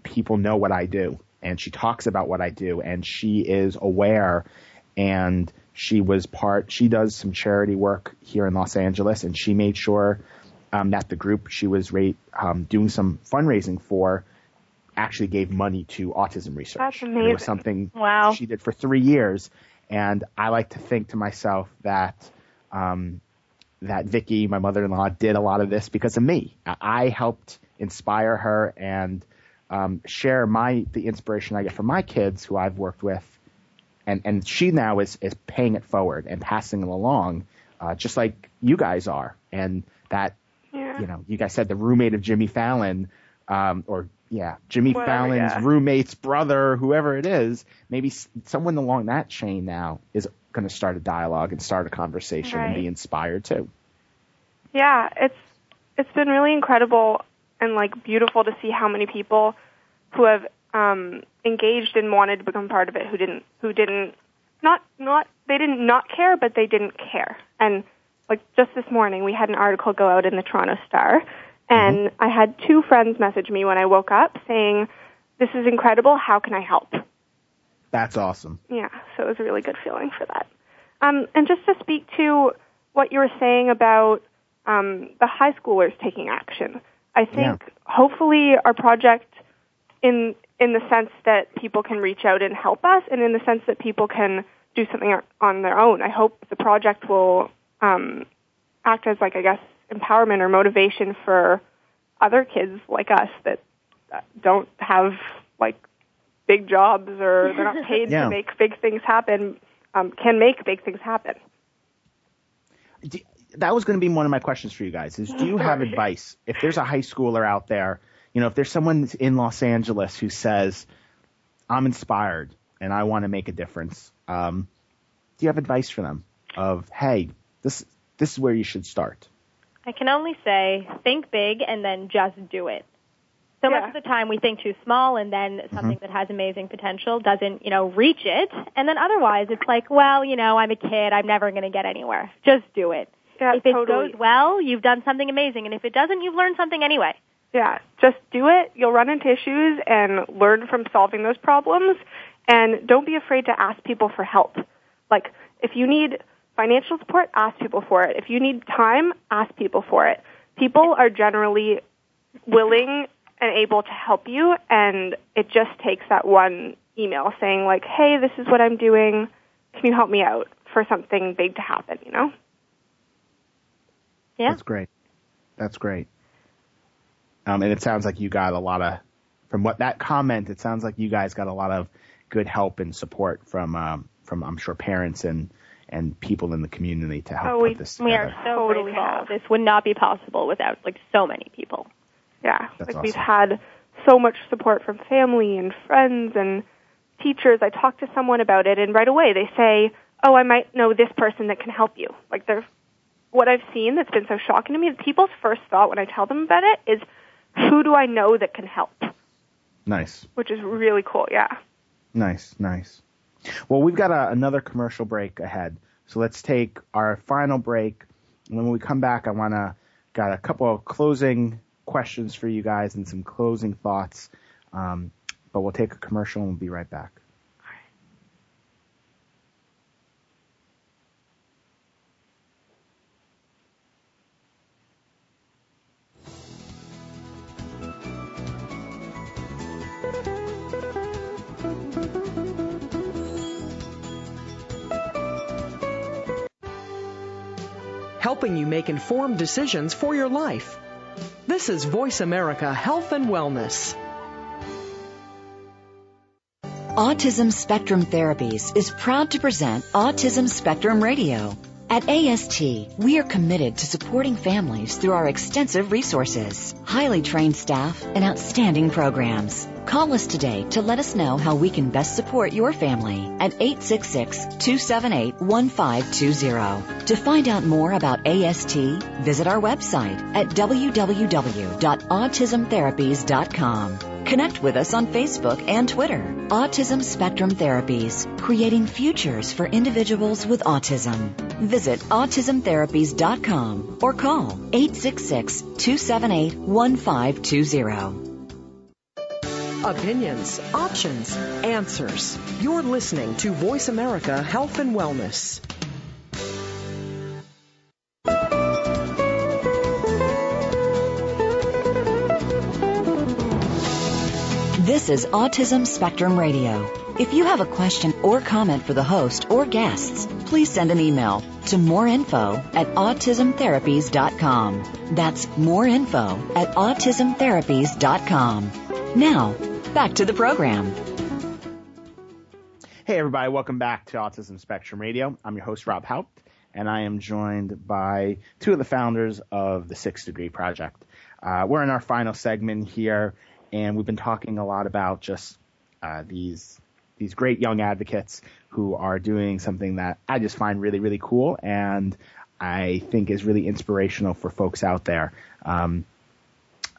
Speaker 2: people know what I do, and she talks about what I do, and she is aware, and she was part. She does some charity work here in Los Angeles, and she made sure um, that the group she was rate, um, doing some fundraising for actually gave money to autism research.
Speaker 4: That's
Speaker 2: And it was
Speaker 4: amazing.
Speaker 2: something
Speaker 5: Wow.
Speaker 2: she did for three years, and I like to think to myself that um, that Vicky, my mother-in-law, did a lot of this because of me. I helped inspire her and um, share my the inspiration I get from my kids who I've worked with, and and she now is is paying it forward and passing it along, uh, just like you guys are, and that. You know, you guys said the roommate of Jimmy Fallon, um, or yeah, Jimmy
Speaker 4: Whatever,
Speaker 2: Fallon's
Speaker 4: yeah.
Speaker 2: roommate's brother, whoever it is, maybe someone along that chain now is going to start a dialogue and start a conversation and be inspired too.
Speaker 4: Yeah, it's it's been really incredible and like beautiful to see how many people who have um engaged and wanted to become part of it who didn't who didn't not not they didn't not care but they didn't care. And like just this morning we had an article go out in the Toronto Star and I had two friends message me when I woke up saying this is incredible, how can I help?
Speaker 2: That's awesome.
Speaker 4: Yeah, so it was a really good feeling for that. Um, and just to speak to what you were saying about um, the high schoolers taking action, I think hopefully our project, in in the sense that people can reach out and help us, and in the sense that people can do something on their own. I hope the project will um, act as like I guess empowerment or motivation for other kids like us that uh, don't have like big jobs or they're not paid
Speaker 2: Yeah.
Speaker 4: to make big things happen um, can make big things happen.
Speaker 2: Do- that was going to be one of my questions for you guys is do you have advice if there's a high schooler out there you know if there's someone in los angeles who says i'm inspired and i want to make a difference um, do you have advice for them of hey this this is where you should start
Speaker 5: I can only say think big and then just do it. So
Speaker 4: Yeah.
Speaker 5: much of the time we think too small and then
Speaker 2: Mm-hmm.
Speaker 5: something that has amazing potential doesn't, you know, reach it. And then otherwise it's like, well, you know, I'm a kid, I'm never going to get anywhere. Just do it.
Speaker 4: Yeah,
Speaker 5: if it
Speaker 4: totally.
Speaker 5: goes well, you've done something amazing. And if it doesn't, you've learned something anyway.
Speaker 4: Yeah, just do it. You'll run into issues and learn from solving those problems. And don't be afraid to ask people for help. Like, if you need financial support, ask people for it. If you need time, ask people for it. People are generally willing and able to help you, and it just takes that one email saying, like, hey, this is what I'm doing. Can you help me out for something big to happen, you know?
Speaker 5: Yeah.
Speaker 2: That's great. That's great. Um, and it sounds like you got a lot of, from what that comment, it sounds like you guys got a lot of good help and support from, um, from I'm sure parents and and people in the community to help
Speaker 4: Oh,
Speaker 2: put
Speaker 4: we-
Speaker 2: this
Speaker 5: We are so
Speaker 4: Totally
Speaker 5: grateful.
Speaker 4: have.
Speaker 5: This would not be possible without like so many people.
Speaker 4: Yeah,
Speaker 2: That's
Speaker 4: like we've had so much support from family and friends and teachers. I talk to someone about it, and right away they say, "Oh, I might know this person that can help you." Like they're what I've seen that's been so shocking to me. Is people's first thought when I tell them about it is, "Who do I know that can help?"
Speaker 2: Nice,
Speaker 4: Which is really cool. Yeah.
Speaker 2: nice, nice. Well, we've got a, another commercial break ahead, so let's take our final break. And when we come back, I want to got a couple of closing questions for you guys and some closing thoughts. Um, but we'll take a commercial and we'll be right back.
Speaker 3: Helping you make informed decisions for your life. This is Voice America Health and Wellness.
Speaker 1: Autism Spectrum Therapies is proud to present Autism Spectrum Radio. At AST, we are committed to supporting families through our extensive resources, highly trained staff, and outstanding programs. Call us today to let us know how we can best support your family at 866-278-1520. To find out more about AST, visit our website at www.autismtherapies.com. Connect with us on Facebook and Twitter. Autism Spectrum Therapies, creating futures for individuals with autism. Visit autismtherapies.com or call 866-278-1520.
Speaker 3: Opinions, options, answers. You're listening to Voice America Health and Wellness.
Speaker 1: This is Autism Spectrum Radio. If you have a question or comment for the host or guests, please send an email to moreinfo at autismtherapies.com. That's moreinfo at autismtherapies.com. Now, back to the program.
Speaker 2: Hey, everybody, welcome back to Autism Spectrum Radio. I'm your host, Rob Haupt, and I am joined by two of the founders of the Six Degree Project. Uh, we're in our final segment here, and we've been talking a lot about just uh, these these great young advocates who are doing something that I just find really, really cool, and I think is really inspirational for folks out there. Um,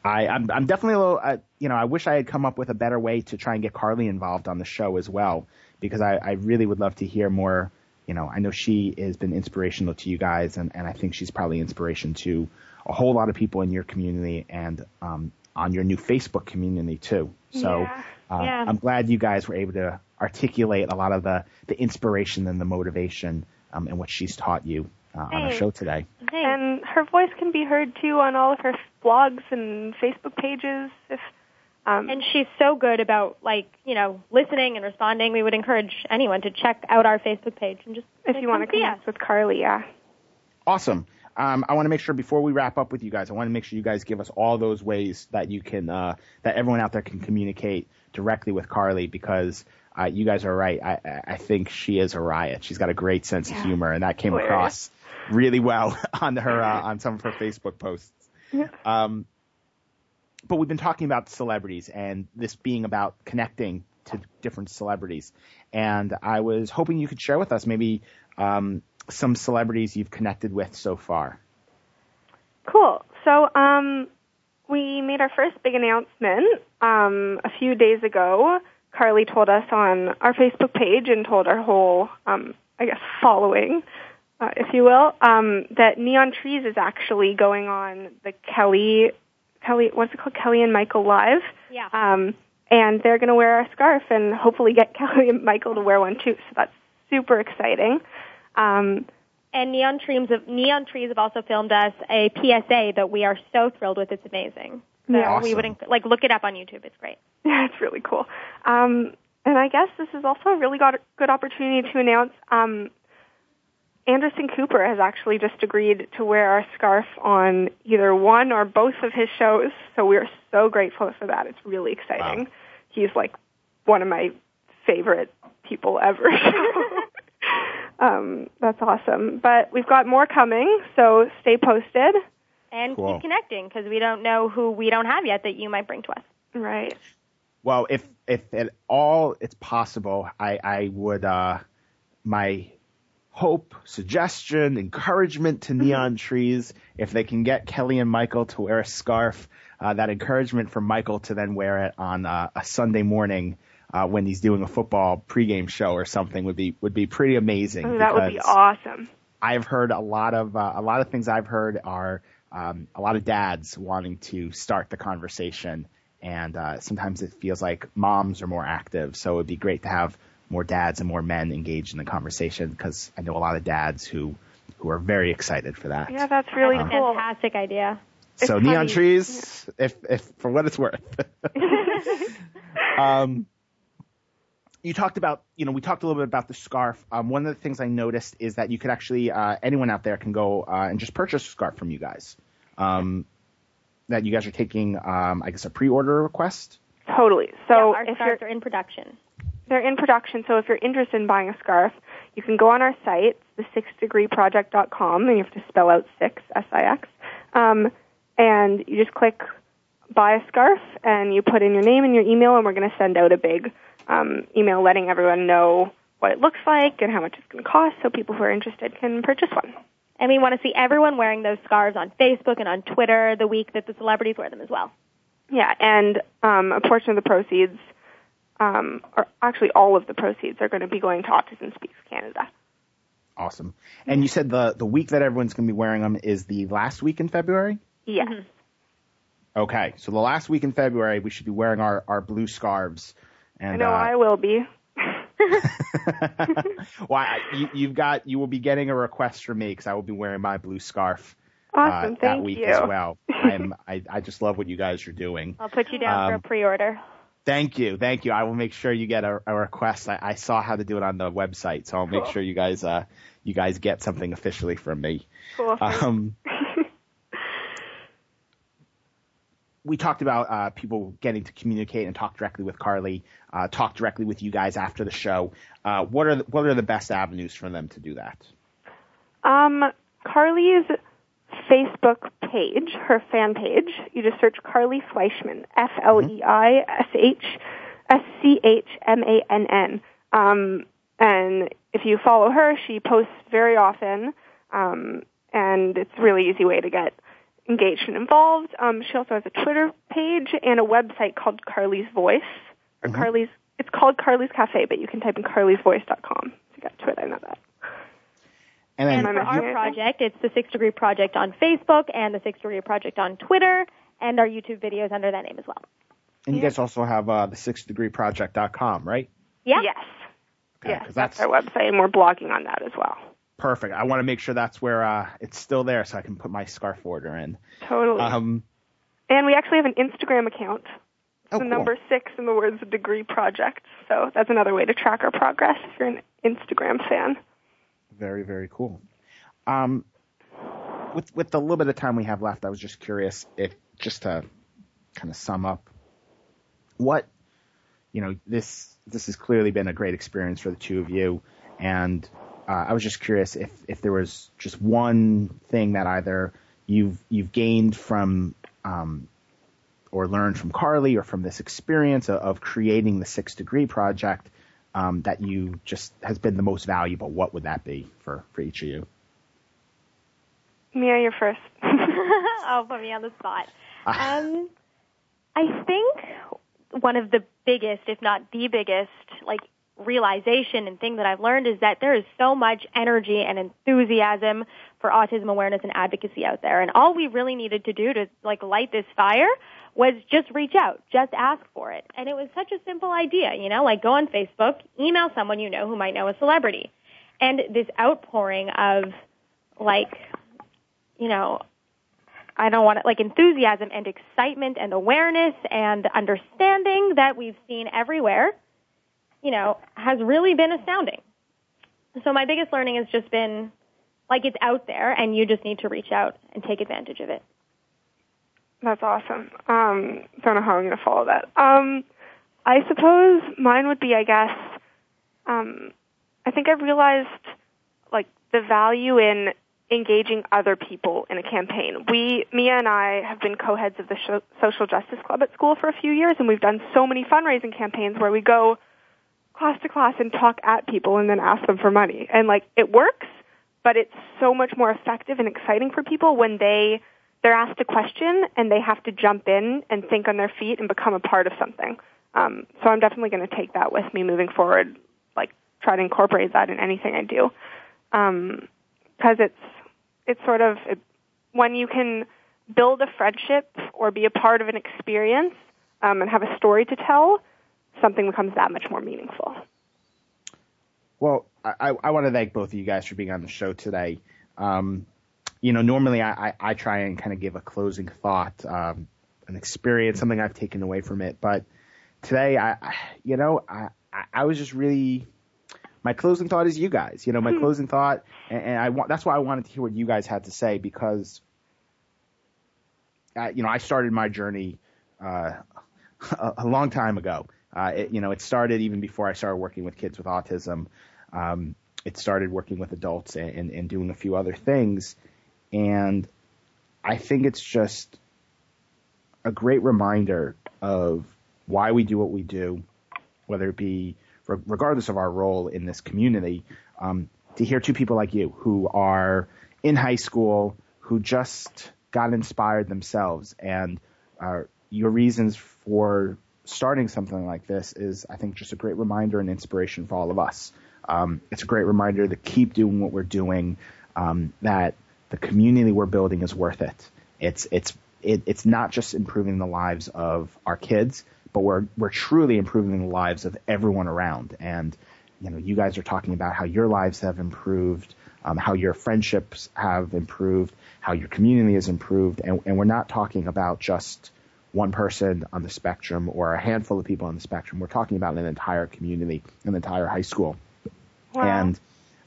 Speaker 2: I, I'm, I'm definitely a little, uh, you know, I wish I had come up with a better way to try and get Carly involved on the show as well, because I, I really would love to hear more. You know, I know she has been inspirational to you guys, and, and I think she's probably inspiration to a whole lot of people in your community and um, on your new Facebook community too. So
Speaker 4: Yeah.
Speaker 2: Uh,
Speaker 5: Yeah.
Speaker 2: I'm glad you guys were able to articulate a lot of the, the inspiration and the motivation um, and what she's taught you uh, on our
Speaker 4: Thanks.
Speaker 2: show today.
Speaker 5: Thanks.
Speaker 4: And her voice can be heard too on all of her blogs and Facebook pages. If um,
Speaker 5: and she's so good about like you know listening and responding. We would encourage anyone to check out our Facebook page and just
Speaker 4: if you want to
Speaker 5: come see us.
Speaker 4: connect with Carly, yeah.
Speaker 2: Awesome. Um, I want to make sure before we wrap up with you guys, I want to make sure you guys give us all those ways that you can, uh, that everyone out there can communicate directly with Carly because uh, you guys are right. I, I- I think she is a riot. She's got a great sense of humor, and that came
Speaker 4: Hilarious.
Speaker 2: across really well on her uh, on some of her Facebook posts. Um, but we've been talking about celebrities and this being about connecting to different celebrities. And I was hoping you could share with us maybe um, some celebrities you've connected with so far.
Speaker 4: Cool. So um, we made our first big announcement um, a few days ago. Carly told us on our Facebook page and told our whole, um, I guess, following, uh, if you will, um, that Neon Trees is actually going on the Kelly Kelly, what's it called? Kelly and Michael Live.
Speaker 5: Yeah.
Speaker 4: Um, and they're going to wear a scarf and hopefully get Kelly and Michael to wear one too. So that's super exciting. Um,
Speaker 5: and Neon Trees, have, Neon Trees have also filmed us a PSA that we are so thrilled with. It's amazing. So
Speaker 4: Yeah.
Speaker 5: we would
Speaker 2: Awesome.
Speaker 5: like look it up on YouTube. It's great.
Speaker 4: Yeah, it's really cool. Um, and I guess this is also a really got a good opportunity to announce um, Anderson Cooper has actually just agreed to wear our scarf on either one or both of his shows. So we're so grateful for that. It's really exciting.
Speaker 2: Wow.
Speaker 4: He's like one of my favorite people ever. um, that's awesome. But we've got more coming, so stay posted.
Speaker 5: And
Speaker 2: Cool.
Speaker 5: keep connecting because we don't know who we don't have yet that you might bring to us.
Speaker 4: Right.
Speaker 2: Well, if if at all it's possible, I I would uh my hope, suggestion, encouragement to Neon Trees if they can get Kelly and Michael to wear a scarf, uh, that encouragement for Michael to then wear it on uh, a Sunday morning uh, when he's doing a football pregame show or something would be would be pretty amazing.
Speaker 4: Oh, that would be awesome.
Speaker 2: I've heard a lot of uh, a lot of things I've heard are um, a lot of dads wanting to start the conversation, and uh, sometimes it feels like moms are more active. So it'd be great to have more dads and more men engaged in the conversation because I know a lot of dads who who are very excited for that.
Speaker 4: Yeah, that's really
Speaker 5: That's a
Speaker 4: cool.
Speaker 5: fantastic idea.
Speaker 2: so
Speaker 4: it's
Speaker 2: neon
Speaker 4: funny.
Speaker 2: trees, if if for what it's worth. um, you talked about, you know, we talked a little bit about the scarf. Um, one of the things I noticed is that you could actually, uh, anyone out there can go uh, and just purchase a scarf from you guys. Um, that you guys are taking, um, I guess, a pre-order request.
Speaker 4: Totally. So
Speaker 5: yeah, our
Speaker 4: if you're
Speaker 5: scarves are in production.
Speaker 4: they're in production, so if you're interested in buying a scarf, you can go on our site, the sixdegreeproject.com, and you have to spell out six S I X. Um, and you just click buy a scarf, and you put in your name and your email, and we're going to send out a big um, email letting everyone know what it looks like and how much it's going to cost, so people who are interested can purchase one.
Speaker 5: And we want to see everyone wearing those scarves on Facebook and on Twitter the week that the celebrities wear them as well.
Speaker 4: Yeah, and um, a portion of the proceeds, um, or actually all of the proceeds, are going to be going to Autism Speaks Canada.
Speaker 2: Awesome. And you said the the week that everyone's going to be wearing them is the last week in February.
Speaker 4: Yes.
Speaker 2: Okay, so the last week in February we should be wearing our our blue scarves. And
Speaker 4: I know
Speaker 2: uh,
Speaker 4: I will be.
Speaker 2: well, I, you, you've got you will be getting a request from me because I will be wearing my blue scarf
Speaker 4: Awesome.
Speaker 2: uh, that
Speaker 4: Thank
Speaker 2: week
Speaker 4: you.
Speaker 2: as well. I'm I, I just love what you guys are doing.
Speaker 5: I'll put you down for a
Speaker 2: Um,
Speaker 5: pre-order.
Speaker 2: Thank you, thank you. I will make sure you get a, a request. I, I saw how to do it on the website, so I'll make sure you guys uh you guys get something officially from me.
Speaker 4: Cool.
Speaker 2: Um, we talked about uh, people getting to communicate and talk directly with Carly, uh, talk directly with you guys after the show. Uh, what are the, what are the best avenues for them to do that?
Speaker 4: Um, Carly's Facebook page, her fan page, you just search Carly Fleischmann, F L E I S H S C H M A N N. Um, and if you follow her, she posts very often, um, and it's a really easy way to get engaged and involved. Um, she also has a Twitter page and a website called Carly's Voice. Or Carly's, it's called Carly's Cafe, but you can type in carlysvoice.com to get to it. I know that.
Speaker 2: And then
Speaker 5: And for our project, it's the Six Degree Project on Facebook and the Six Degree Project on Twitter, and our YouTube videos under that name as well.
Speaker 2: and you guys also have uh, the sixdegreeproject.com, right?
Speaker 5: Yeah.
Speaker 4: Yes.
Speaker 2: Okay,
Speaker 4: yes,
Speaker 2: 'cause
Speaker 4: that's,
Speaker 2: that's-
Speaker 4: our website, and we're blogging on that as well.
Speaker 2: Perfect. I want to make sure that's where uh, it's still there, so I can put my scarf order in.
Speaker 4: Totally.
Speaker 2: Um,
Speaker 4: and we actually have an Instagram account.
Speaker 2: oh,
Speaker 4: the
Speaker 2: cool.
Speaker 4: number six in the words of degree project. So that's another way to track our progress if you're an Instagram fan.
Speaker 2: Very, very cool. Um, with with the little bit of time we have left, I was just curious if just to kind of sum up what you know this this has clearly been a great experience for the two of you, and uh, I was just curious if if there was just one thing that either you've you've gained from um, or learned from Carly or from this experience of, of creating the Six Degree Project um, that you just has been the most valuable. What would that be for for each of you?
Speaker 4: Mia, you're first.
Speaker 5: oh, put me on the spot. Um, I think one of the biggest, if not the biggest, like realization and thing that I've learned is that there is so much energy and enthusiasm for autism awareness and advocacy out there. And all we really needed to do to like light this fire was just reach out, just ask for it. And it was such a simple idea, you know, like go on Facebook, email someone you know who might know a celebrity. And this outpouring of like, you know, I don't want it like enthusiasm and excitement and awareness and understanding that we've seen everywhere, you know, has really been astounding. So my biggest learning has just been like it's out there and you just need to reach out and take advantage of it.
Speaker 4: That's awesome. Um, don't know how I'm going to follow that. Um, I suppose mine would be, I guess, um, I think I've realized like the value in engaging other people in a campaign. We, Mia and I have been co-heads of the Social Justice Club at school for a few years and we've done so many fundraising campaigns where we go class to class and talk at people and then ask them for money. And like it works, but it's so much more effective and exciting for people when they they're asked a question and they have to jump in and think on their feet and become a part of something. Um, so I'm definitely going to take that with me moving forward. Like try to incorporate that in anything I do, Um because um, it's it's sort of it, when you can build a friendship or be a part of an experience um, and have a story to tell, something becomes that much more meaningful.
Speaker 2: Well, I, I want to thank both of you guys for being on the show today. Um, you know, normally I, I, I, try and kind of give a closing thought, um, an experience, something I've taken away from it. But today, I, I you know, I, I was just really, my closing thought is you guys. You know, my hmm. closing thought, and, and I want that's why I wanted to hear what you guys had to say because, uh, you know, I started my journey uh, a, a long time ago. Uh, it, you know, it started even before I started working with kids with autism. Um, it started working with adults and, and, and doing a few other things. And I think it's just a great reminder of why we do what we do, whether it be regardless of our role in this community, um, to hear two people like you who are in high school, who just got inspired themselves, and your reasons for starting something like this is, I think, just a great reminder and inspiration for all of us. Um, it's a great reminder to keep doing what we're doing, um, that the community we're building is worth it. It's, it's, it, it's not just improving the lives of our kids, but we're, we're truly improving the lives of everyone around. And, you know, you guys are talking about how your lives have improved, um, how your friendships have improved, how your community has improved. And, and we're not talking about just, one person on the spectrum or a handful of people on the spectrum. We're talking about an entire community, an entire high school. Wow. And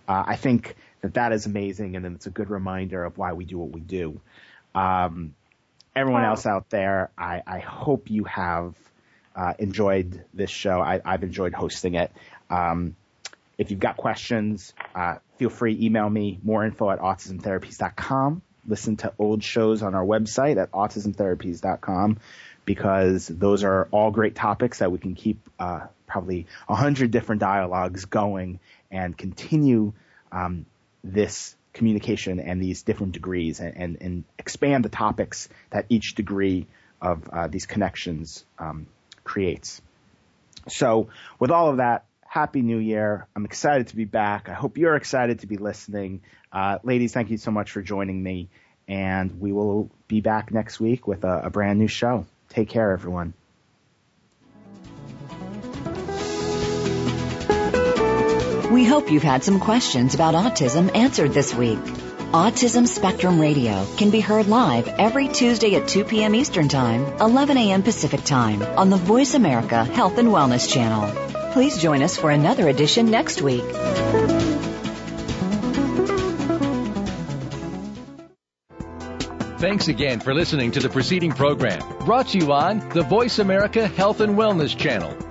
Speaker 2: uh, I think that that is amazing, and then it's a good reminder of why we do what we do. Um, everyone wow. else out there, I, I hope you have uh, enjoyed this show. I, have enjoyed hosting it. Um, if you've got questions, uh, feel free email me more info at autismtherapies.com listen to old shows on our website at autismtherapies.com because those are all great topics that we can keep uh, probably a hundred different dialogues going and continue um, this communication and these different degrees and, and, and, expand the topics that each degree of uh, these connections um, creates. So with all of that, Happy New Year. I'm excited to be back. I hope you're excited to be listening. Uh, ladies, thank you so much for joining me. And we will be back next week with a, a brand new show. Take care, everyone.
Speaker 1: We hope you've had some questions about autism answered this week. Autism Spectrum Radio can be heard live every Tuesday at 2 p.m. Eastern Time, 11 a.m. Pacific Time on the Voice America Health and Wellness Channel. Please join us for another edition next week.
Speaker 6: Thanks again for listening to the preceding program brought to you on the Voice America Health and Wellness Channel.